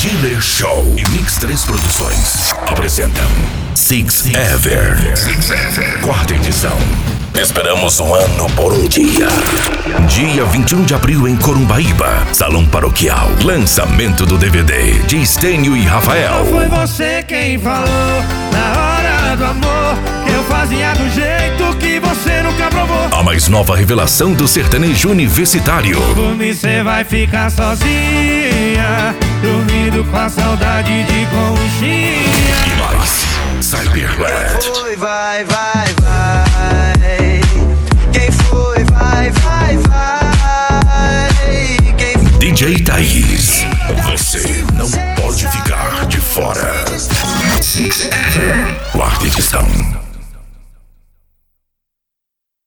Dealer Show e Mix 3 Produções apresentam Six Ever. Six Ever. Quarta edição. Esperamos um ano por um dia. Dia 21 de abril em Corumbaíba, Salão Paroquial. Lançamento do DVD de Estênio e Rafael. Foi você quem falou na hora do amor que eu fazia do jeito que você nunca provou. A mais nova revelação do sertanejo universitário. Por mim você vai ficar sozinha, com a saudade de conchinha. E mais, Cyberland. Foi, vai, vai, vai. Quem foi, vai, vai, vai. Quem foi? DJ Thaís. Você não pode ficar de fora. Quarta edição.